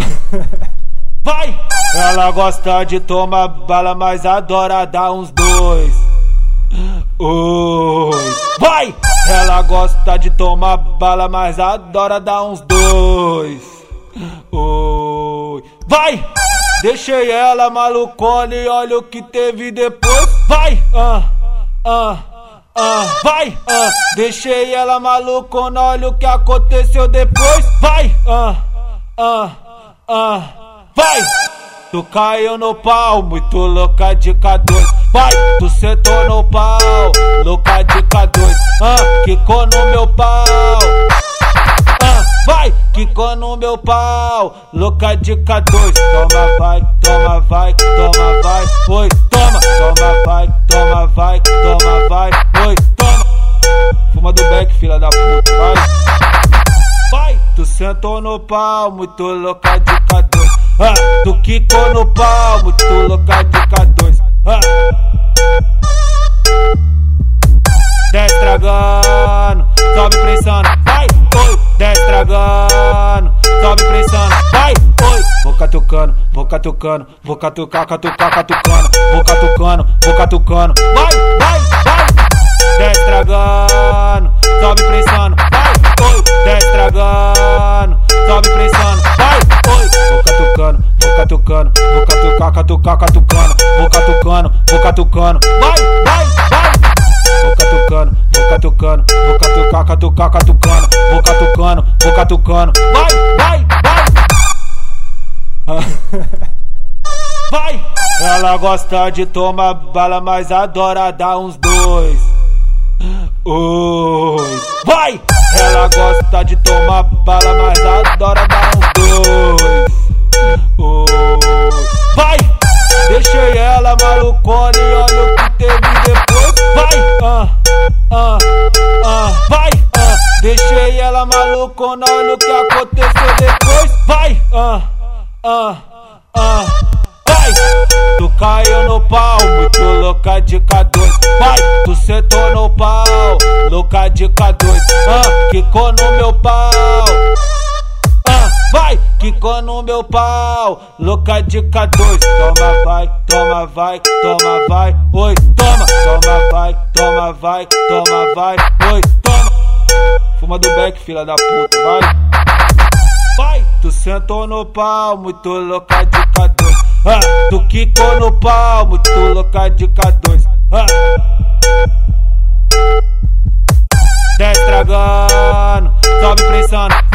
Vai! Ela gosta de tomar bala, mas adora dar uns dois. Oi. Vai! Ela gosta de tomar bala, mas adora dar uns dois. Oi. Vai! Deixei ela malucona e olha o que teve depois. Vai! Ah, ah, ah, vai! Ah, deixei ela malucona, olha o que aconteceu depois. Vai! Ah, ah, ah, vai! Tu caiu no pau, muito louca de K2. Vai, tu sentou no pau, louca de K2. Ah, quicou no meu pau. Ah, vai, quicou no meu pau, louca de K2. Toma, vai, toma, vai, toma, vai, sentou no pau, muito louca de K2. Ah, tu quicou no pau, muito louca de K2. Ah. Destragando, sobe pressando, vai, oi, destragando, sobe pressando, vai, oi. Vou catucando, vou catucando, vou catucar, catucar, catucando, vou catucando, vou catucando, vai, vai, vai. Destragando, sobe catucando, vou catucar, catucar, catucando, vou catucando, vou catucando, vai, vai, vai. Vou catucando, vou catucando, vou catucar, catucar, catucando, vou catucando, vou catucando, vai, vai, vai. Vai! Ela gosta de tomar bala, mas adora dar uns dois. Oi! Vai! Ela gosta de tomar bala, mas adora dar uns dois. Deixei ela malucona e olha o que teve depois. Vai! Ah, ah, ah, vai! Ah, deixei ela malucona, olha o que aconteceu depois. Vai! Ah, ah, ah, vai! Tu caiu no pau, muito louca de K2. Vai! Tu sentou no pau, louca de K2. Ah, quicou no meu pau. Vai, quicou no meu pau, louca de K2. Toma, vai, toma, vai, toma, vai, oi, toma, toma, vai, toma, vai, toma, vai, oi, toma. Fuma do beck, filha da puta, vai. Vai, tu sentou no pau, muito louca de K2. Ah, tu quicou no pau, muito louca de K2. Ah. Destragando, sobe oi,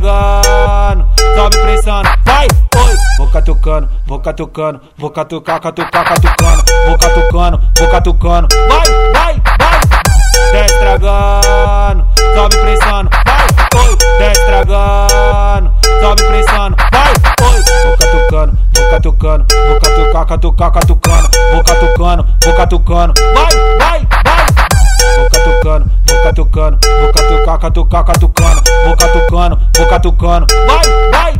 destragando, sobe pressando, vai, oi. Vou catucando, vou catucando, vou catucar, catucar, catucando, vou catucando, vou catucando, vai, vai, vai. Destragando, sobe pressando, vai, oi, destragando, sobe pressando, vai, oi. Vou catucando, vou catucando, vou catucar, catucar, catucando, vou catucando, vou catucando, vai, vai, vai. Vou catucando, vou catucando, vou catucar, catucar, catucando, vou catucando, catucando, vai, vai.